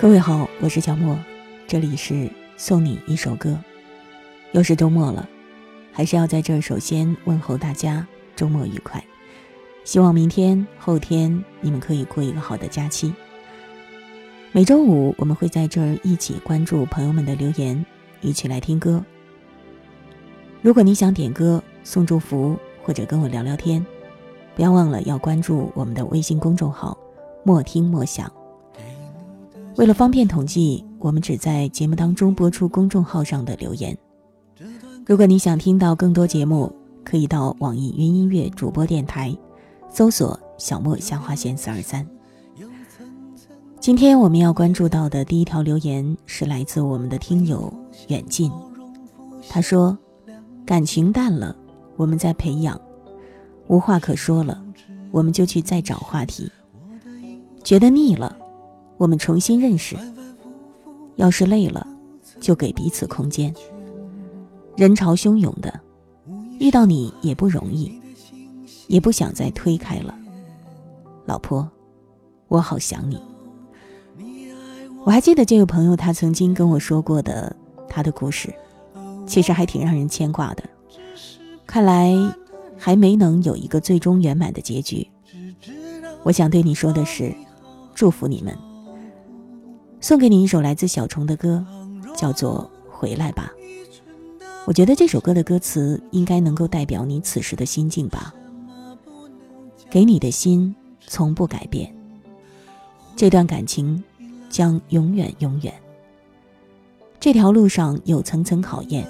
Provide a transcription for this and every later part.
各位好，我是小莫，这里是送你一首歌。又是周末了，还是要在这儿首先问候大家周末愉快。希望明天、后天你们可以过一个好的假期。每周五我们会在这儿一起关注朋友们的留言，一起来听歌。如果你想点歌、送祝福或者跟我聊聊天，不要忘了要关注我们的微信公众号“莫听莫想”。为了方便统计，我们只在节目当中播出公众号上的留言。如果你想听到更多节目，可以到网易云音乐主播电台搜索“小莫香花仙四二三”。今天我们要关注到的第一条留言是来自我们的听友远近，他说：“感情淡了，我们在培养；无话可说了，我们就去再找话题；觉得腻了。”我们重新认识，要是累了，就给彼此空间。人潮汹涌的，遇到你也不容易，也不想再推开了。老婆，我好想你。我还记得这位朋友，他曾经跟我说过的他的故事，其实还挺让人牵挂的。看来还没能有一个最终圆满的结局。我想对你说的是，祝福你们。送给你一首来自小虫的歌，叫做《回来吧》。我觉得这首歌的歌词应该能够代表你此时的心境吧。给你的心从不改变，这段感情将永远永远。这条路上有层层考验，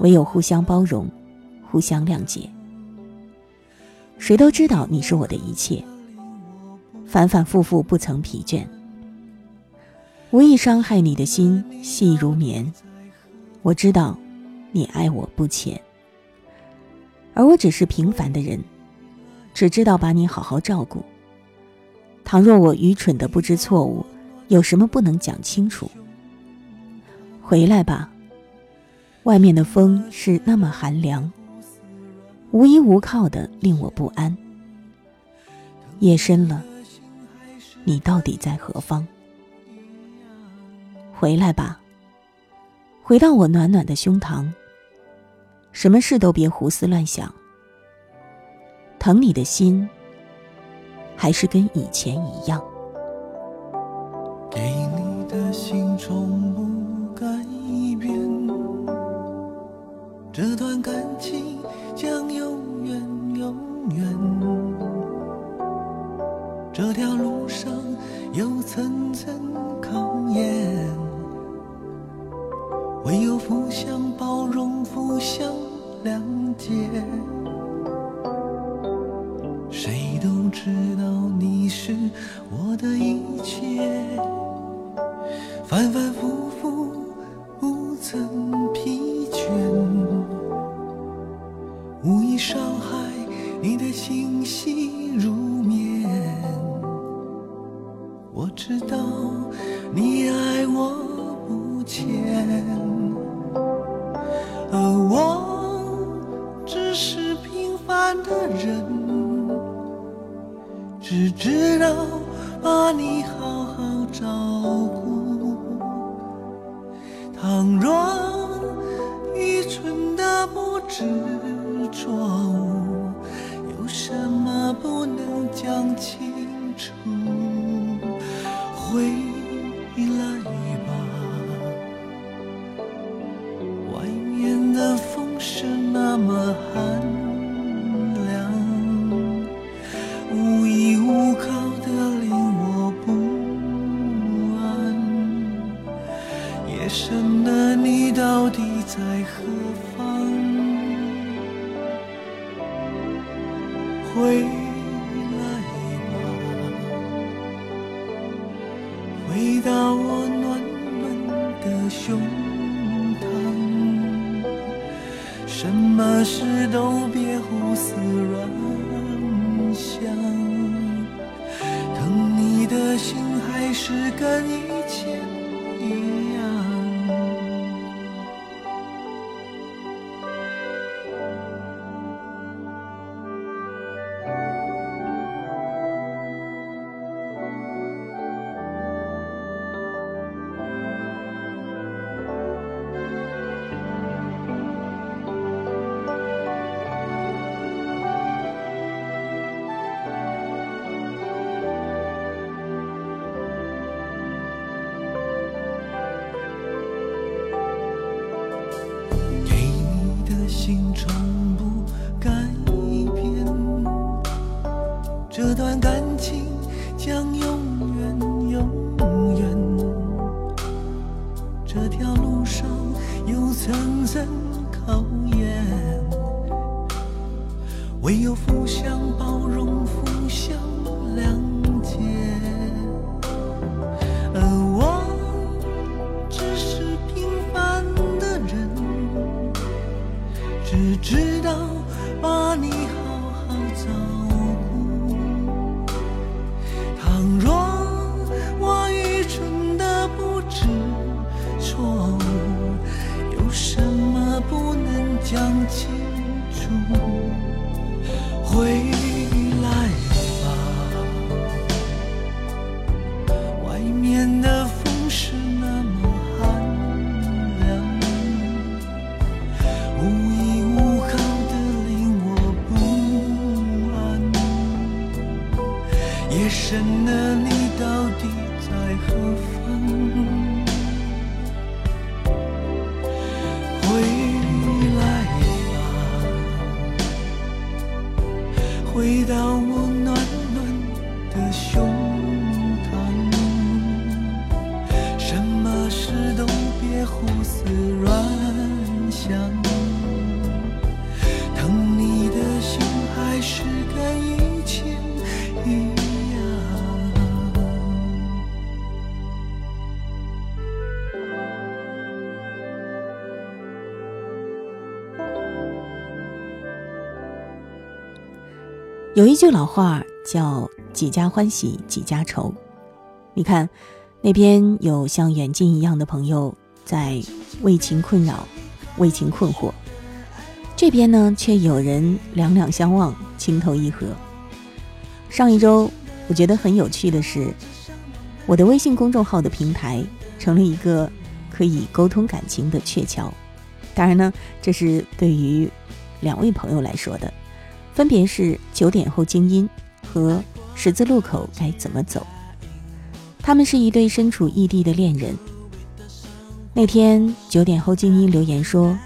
唯有互相包容，互相谅解。谁都知道你是我的一切，反反复复不曾疲倦。无意伤害你的心细如棉，我知道，你爱我不浅，而我只是平凡的人，只知道把你好好照顾。倘若我愚蠢的不知错误，有什么不能讲清楚？回来吧，外面的风是那么寒凉，无依无靠的令我不安。夜深了，你到底在何方？回来吧，回到我暖暖的胸膛。什么事都别胡思乱想。疼你的心，还是跟以前一样。给你的心从不改变，这段感情将永远永远。这条路上有层层考验。唯有互相包容，互相谅解。谁都知道你是我的一切，反反复复不曾疲倦，无意伤害你的心细如绵。我知道你爱我前。而我只是平凡的人，只知道把你好好照顾。什么？你到底在何？有一句老话叫“几家欢喜几家愁”。你看，那边有像远近一样的朋友在为情困扰、为情困惑；这边呢，却有人两两相望、情投意合。上一周，我觉得很有趣的是，我的微信公众号的平台成了一个可以沟通感情的鹊桥。当然呢，这是对于两位朋友来说的。分别是九点后静音和十字路口该怎么走。他们是一对身处异地的恋人。那天九点后静音留言说：“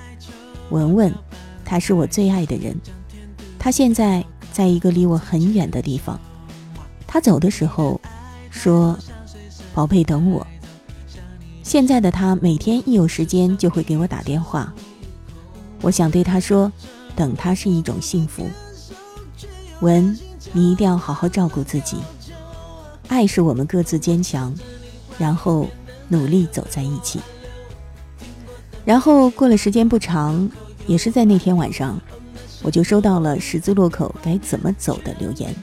文文，他是我最爱的人，他现在在一个离我很远的地方。他走的时候说：‘宝贝，等我。’现在的他每天一有时间就会给我打电话。我想对他说，等他是一种幸福。”文，你一定要好好照顾自己。爱是我们各自坚强，然后努力走在一起。然后过了时间不长，也是在那天晚上，我就收到了十字路口该怎么走的留言。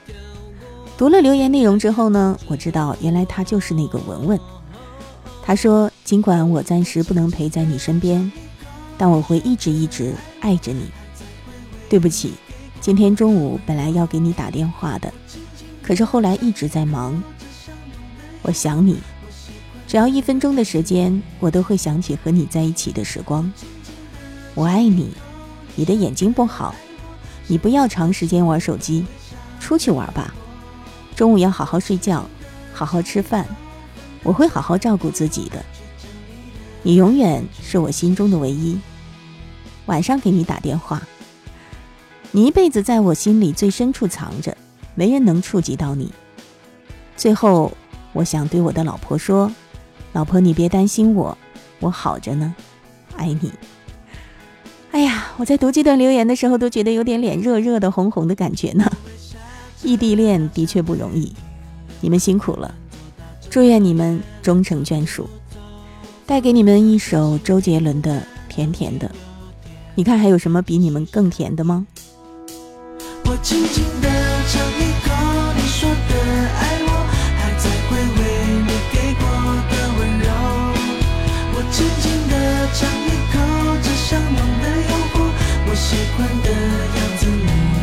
读了留言内容之后呢，我知道原来他就是那个文文。他说：“尽管我暂时不能陪在你身边，但我会一直一直爱着你。对不起。”今天中午本来要给你打电话的，可是后来一直在忙。我想你，只要一分钟的时间，我都会想起和你在一起的时光。我爱你，你的眼睛不好，你不要长时间玩手机，出去玩吧。中午要好好睡觉，好好吃饭，我会好好照顾自己的。你永远是我心中的唯一。晚上给你打电话。你一辈子在我心里最深处藏着，没人能触及到你。最后，我想对我的老婆说：“老婆，你别担心我，我好着呢，爱你。”哎呀，我在读这段留言的时候都觉得有点脸热热的、红红的感觉呢。异地恋的确不容易，你们辛苦了，祝愿你们终成眷属。带给你们一首周杰伦的《甜甜的》，你看还有什么比你们更甜的吗？我轻轻地尝一口你说的爱我，还在回味你给过的温柔。我轻轻地尝一口这香浓的诱惑，我喜欢的样子你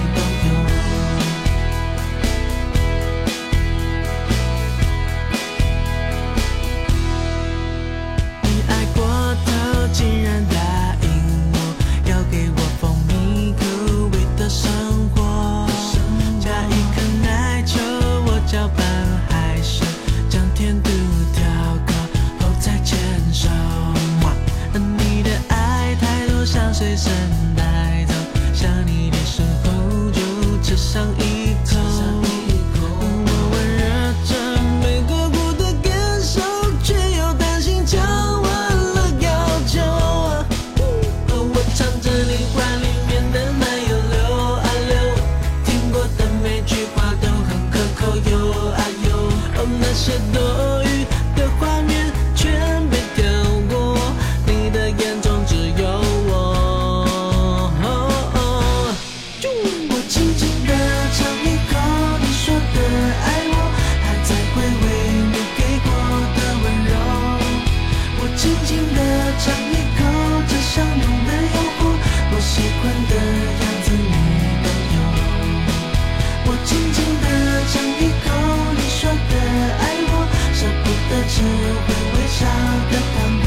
present. 得只会微笑的淡薄。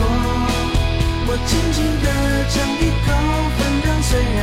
我轻轻地尝一口，分量虽然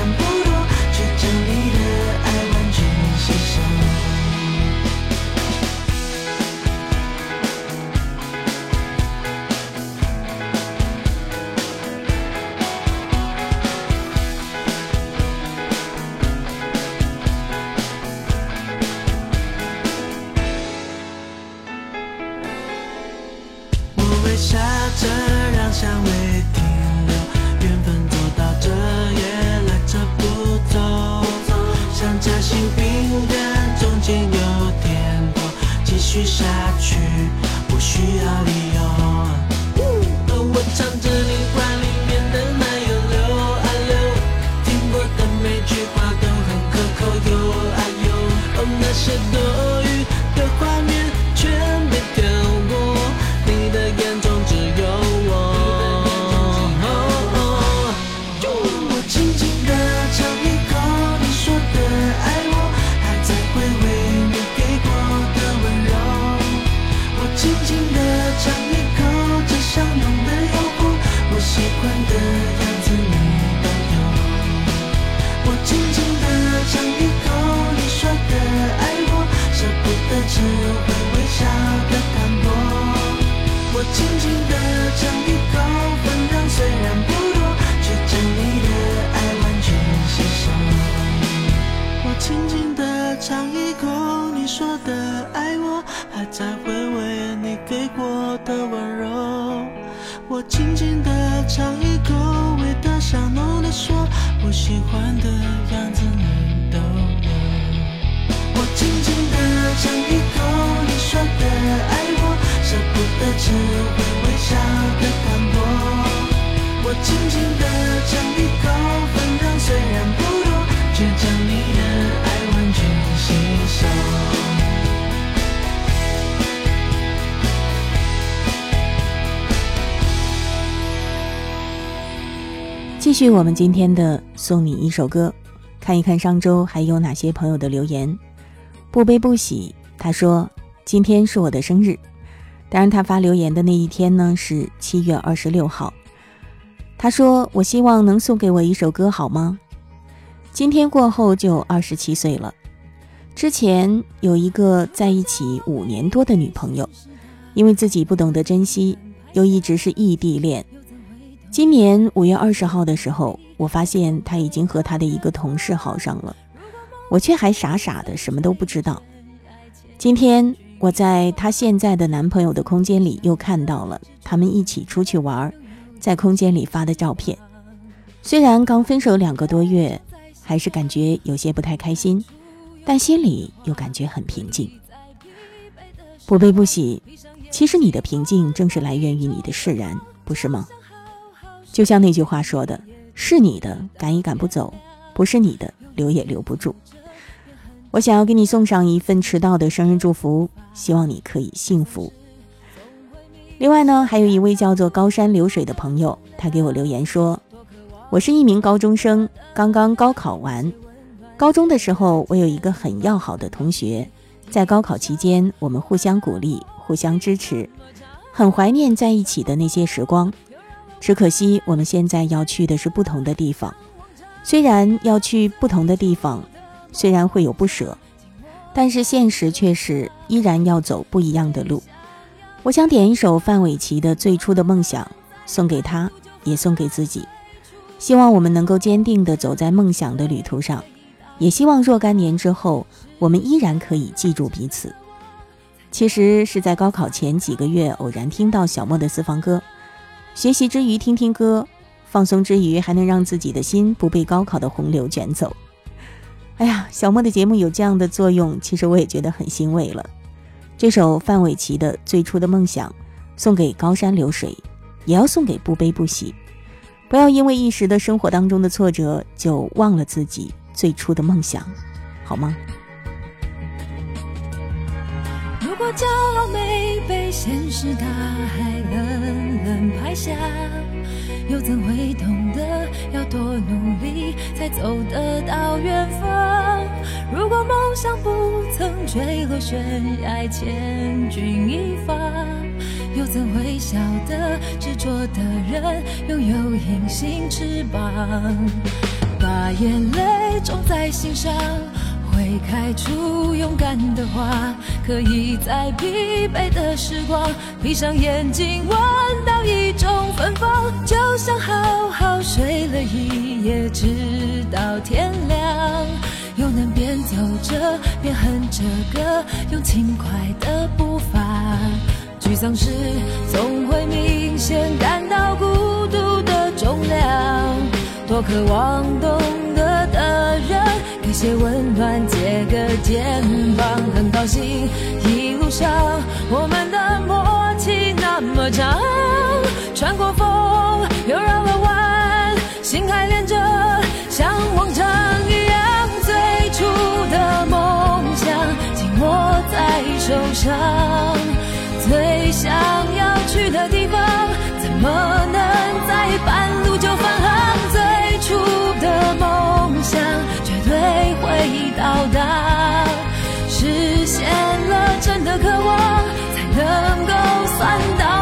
轻轻地尝一口你说的爱我，还在回味你给过的温柔。我轻轻地尝一口，味道香浓的说，我喜欢的样子你都有。我轻轻地尝一口你说的爱我，舍不得只会微笑的淡薄。我轻轻地尝一口，分量虽然不，却将你的爱完全吸收。继续我们今天的送你一首歌，看一看上周还有哪些朋友的留言。不悲不喜，他说今天是我的生日，当然他发留言的那一天呢是七月二十六号。他说我希望能送给我一首歌好吗？今天过后就二十七岁了，之前有一个在一起五年多的女朋友，因为自己不懂得珍惜，又一直是异地恋。今年五月二十号的时候，我发现他已经和他的一个同事好上了，我却还傻傻的什么都不知道。今天我在她现在的男朋友的空间里又看到了他们一起出去玩，在空间里发的照片。虽然刚分手两个多月，还是感觉有些不太开心，但心里又感觉很平静。不悲不喜，其实你的平静正是来源于你的释然，不是吗？就像那句话说的：“是你的赶也赶不走，不是你的留也留不住。”我想要给你送上一份迟到的生日祝福，希望你可以幸福。另外呢，还有一位叫做高山流水的朋友，他给我留言说：“我是一名高中生，刚刚高考完。高中的时候，我有一个很要好的同学，在高考期间，我们互相鼓励，互相支持，很怀念在一起的那些时光。只可惜我们现在要去的是不同的地方，虽然要去不同的地方，虽然会有不舍，但是现实却是依然要走不一样的路。我想点一首范玮琪的《最初的梦想》，送给他，也送给自己。希望我们能够坚定地走在梦想的旅途上，也希望若干年之后，我们依然可以记住彼此。其实是在高考前几个月，偶然听到小莫的私房歌。学习之余听听歌，放松之余还能让自己的心不被高考的洪流卷走。哎呀，小莫的节目有这样的作用，其实我也觉得很欣慰了。这首范玮琪的《最初的梦想》，送给高山流水，也要送给不悲不喜。不要因为一时的生活当中的挫折，就忘了自己最初的梦想，好吗？如果骄傲没被现实大海冷拍下，又怎会懂得要多努力才走得到远方？如果梦想不曾坠落悬崖，千钧一发，又怎会晓得执着的人拥有隐形翅膀？把眼泪种在心上。会开出勇敢的花，可以在疲惫的时光，闭上眼睛闻到一种芬芳，就像好好睡了一夜，直到天亮。又能边走着边哼着歌，用轻快的步伐。沮丧时总会明显感到孤独的重量，多渴望懂得的人。给些温暖，借个肩膀，很高兴一路上我们的默契那么长。穿过风，又绕了弯，心还连着，像往常一样。最初的梦想紧握在手上，最想要去的地方，怎么能在半路就返航？最初的梦想。绝对会到达，实现了真的渴望，才能够算到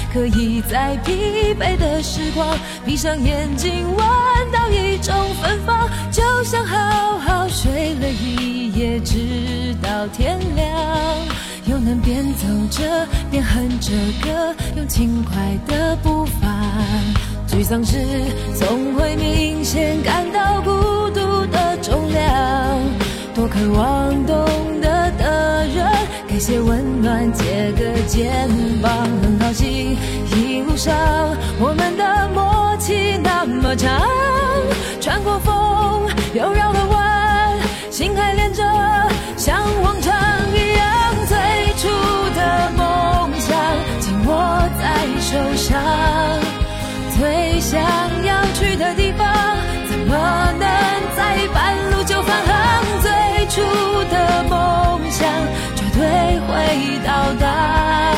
可以在疲惫的时光，闭上眼睛闻到一种芬芳，就像好好睡了一夜，直到天亮，又能边走着边哼着歌，用轻快的步伐。沮丧时总会明显感到孤独的重量，多渴望懂得的人。给些温暖，借个肩膀，那么长。穿过风，又绕了弯，心还连着，像往常一样。最初的梦想紧握在手上，最想要去的地方，怎么能在半路就返航？最初的梦想。绝对会到达，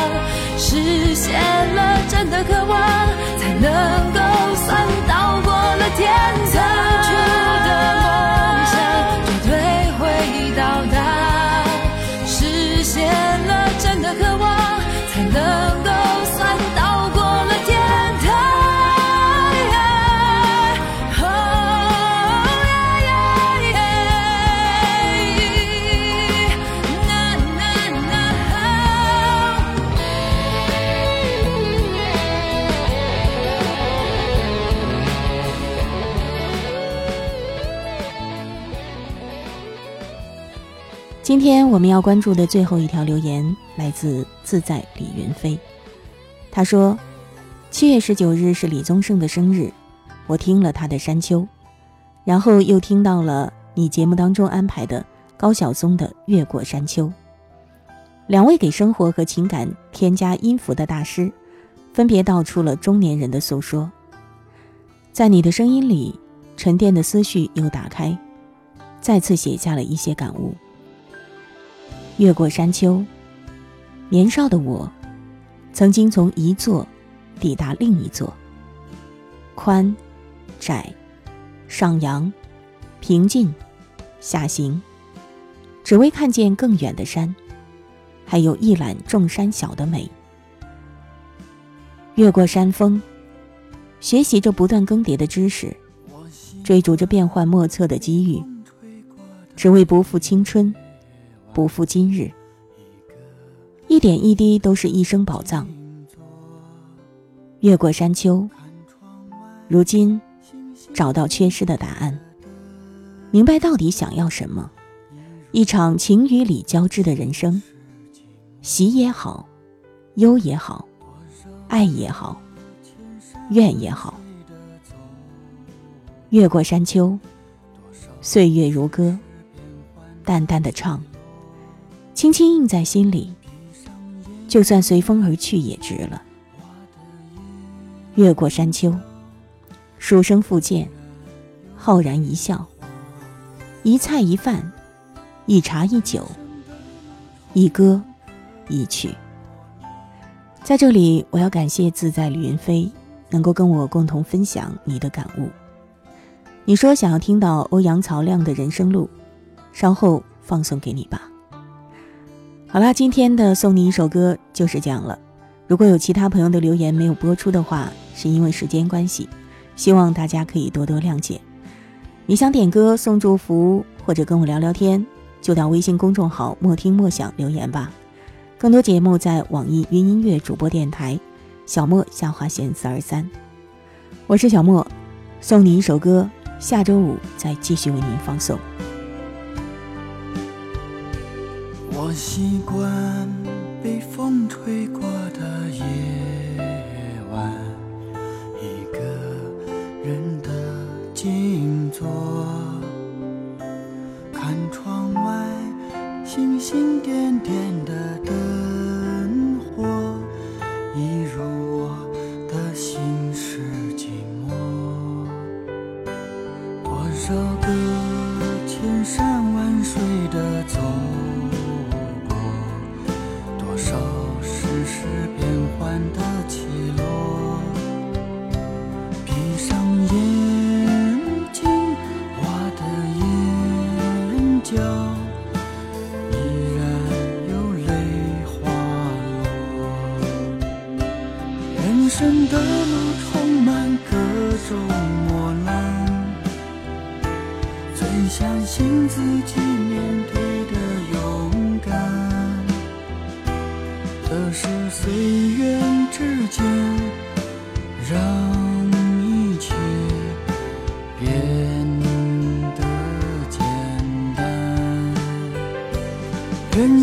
实现了真的渴望，才能够今天我们要关注的最后一条留言来自自在李云飞，他说：“七月十九日是李宗盛的生日，我听了他的《山丘》，然后又听到了你节目当中安排的高晓松的《越过山丘》，两位给生活和情感添加音符的大师，分别道出了中年人的诉说。在你的声音里，沉淀的思绪又打开。”再次写下了一些感悟。越过山丘，年少的我，曾经从一座抵达另一座。宽、窄、上扬、平静、下行，只为看见更远的山，还有一览众山小的美。越过山峰，学习着不断更迭的知识，追逐着变幻莫测的机遇，只为不负青春，不负今日。一点一滴都是一生宝藏。越过山丘，如今找到缺失的答案，明白到底想要什么。一场情与理交织的人生，喜也好，忧也好。爱也好，怨也好，越过山丘，岁月如歌，淡淡的唱，轻轻印在心里，就算随风而去也值了。越过山丘，书生复见，浩然一笑，一菜一饭，一茶一酒，一歌一曲。在这里，我要感谢自在李云飞，能够跟我共同分享你的感悟。你说想要听到欧阳曹亮的人生路，稍后放送给你吧。好啦，今天的送你一首歌就是这样了。如果有其他朋友的留言没有播出的话，是因为时间关系，希望大家可以多多谅解。你想点歌、送祝福或者跟我聊聊天，就到微信公众号“莫听莫想”留言吧。更多节目在网易云音乐主播电台，小莫下划线四二三，我是小莫，送你一首歌，下周五再继续为您放送。习惯被风吹过。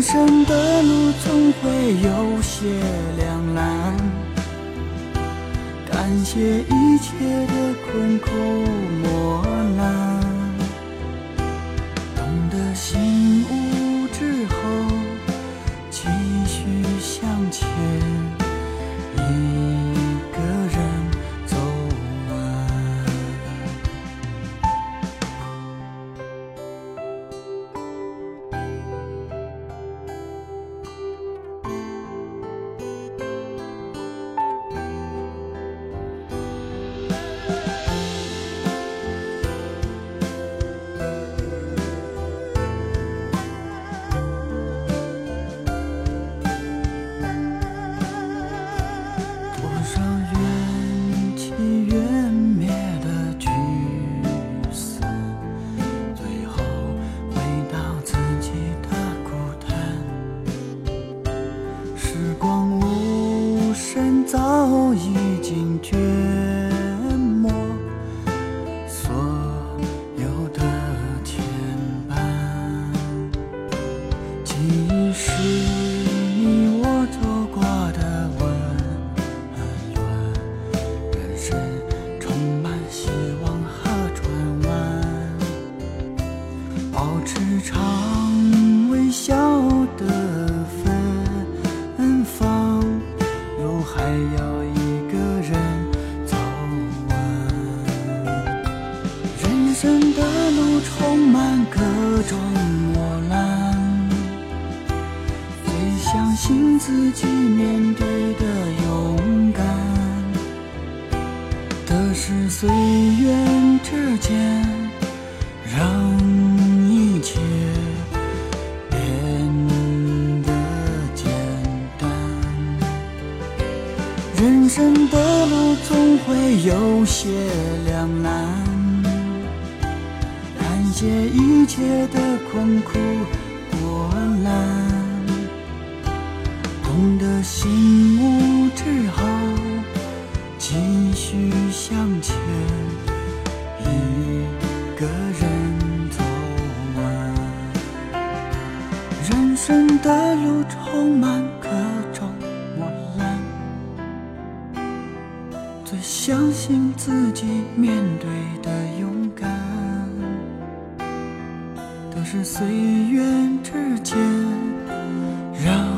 人生的路总会有些两难，感谢一切的困苦磨难。早已得失岁月之间，让一切变得简单。人生的路总会有些两难，感谢一切的困苦波澜。懂得醒悟之后，的路充满各种磨难，最相信自己面对的勇敢，都是岁月之间让。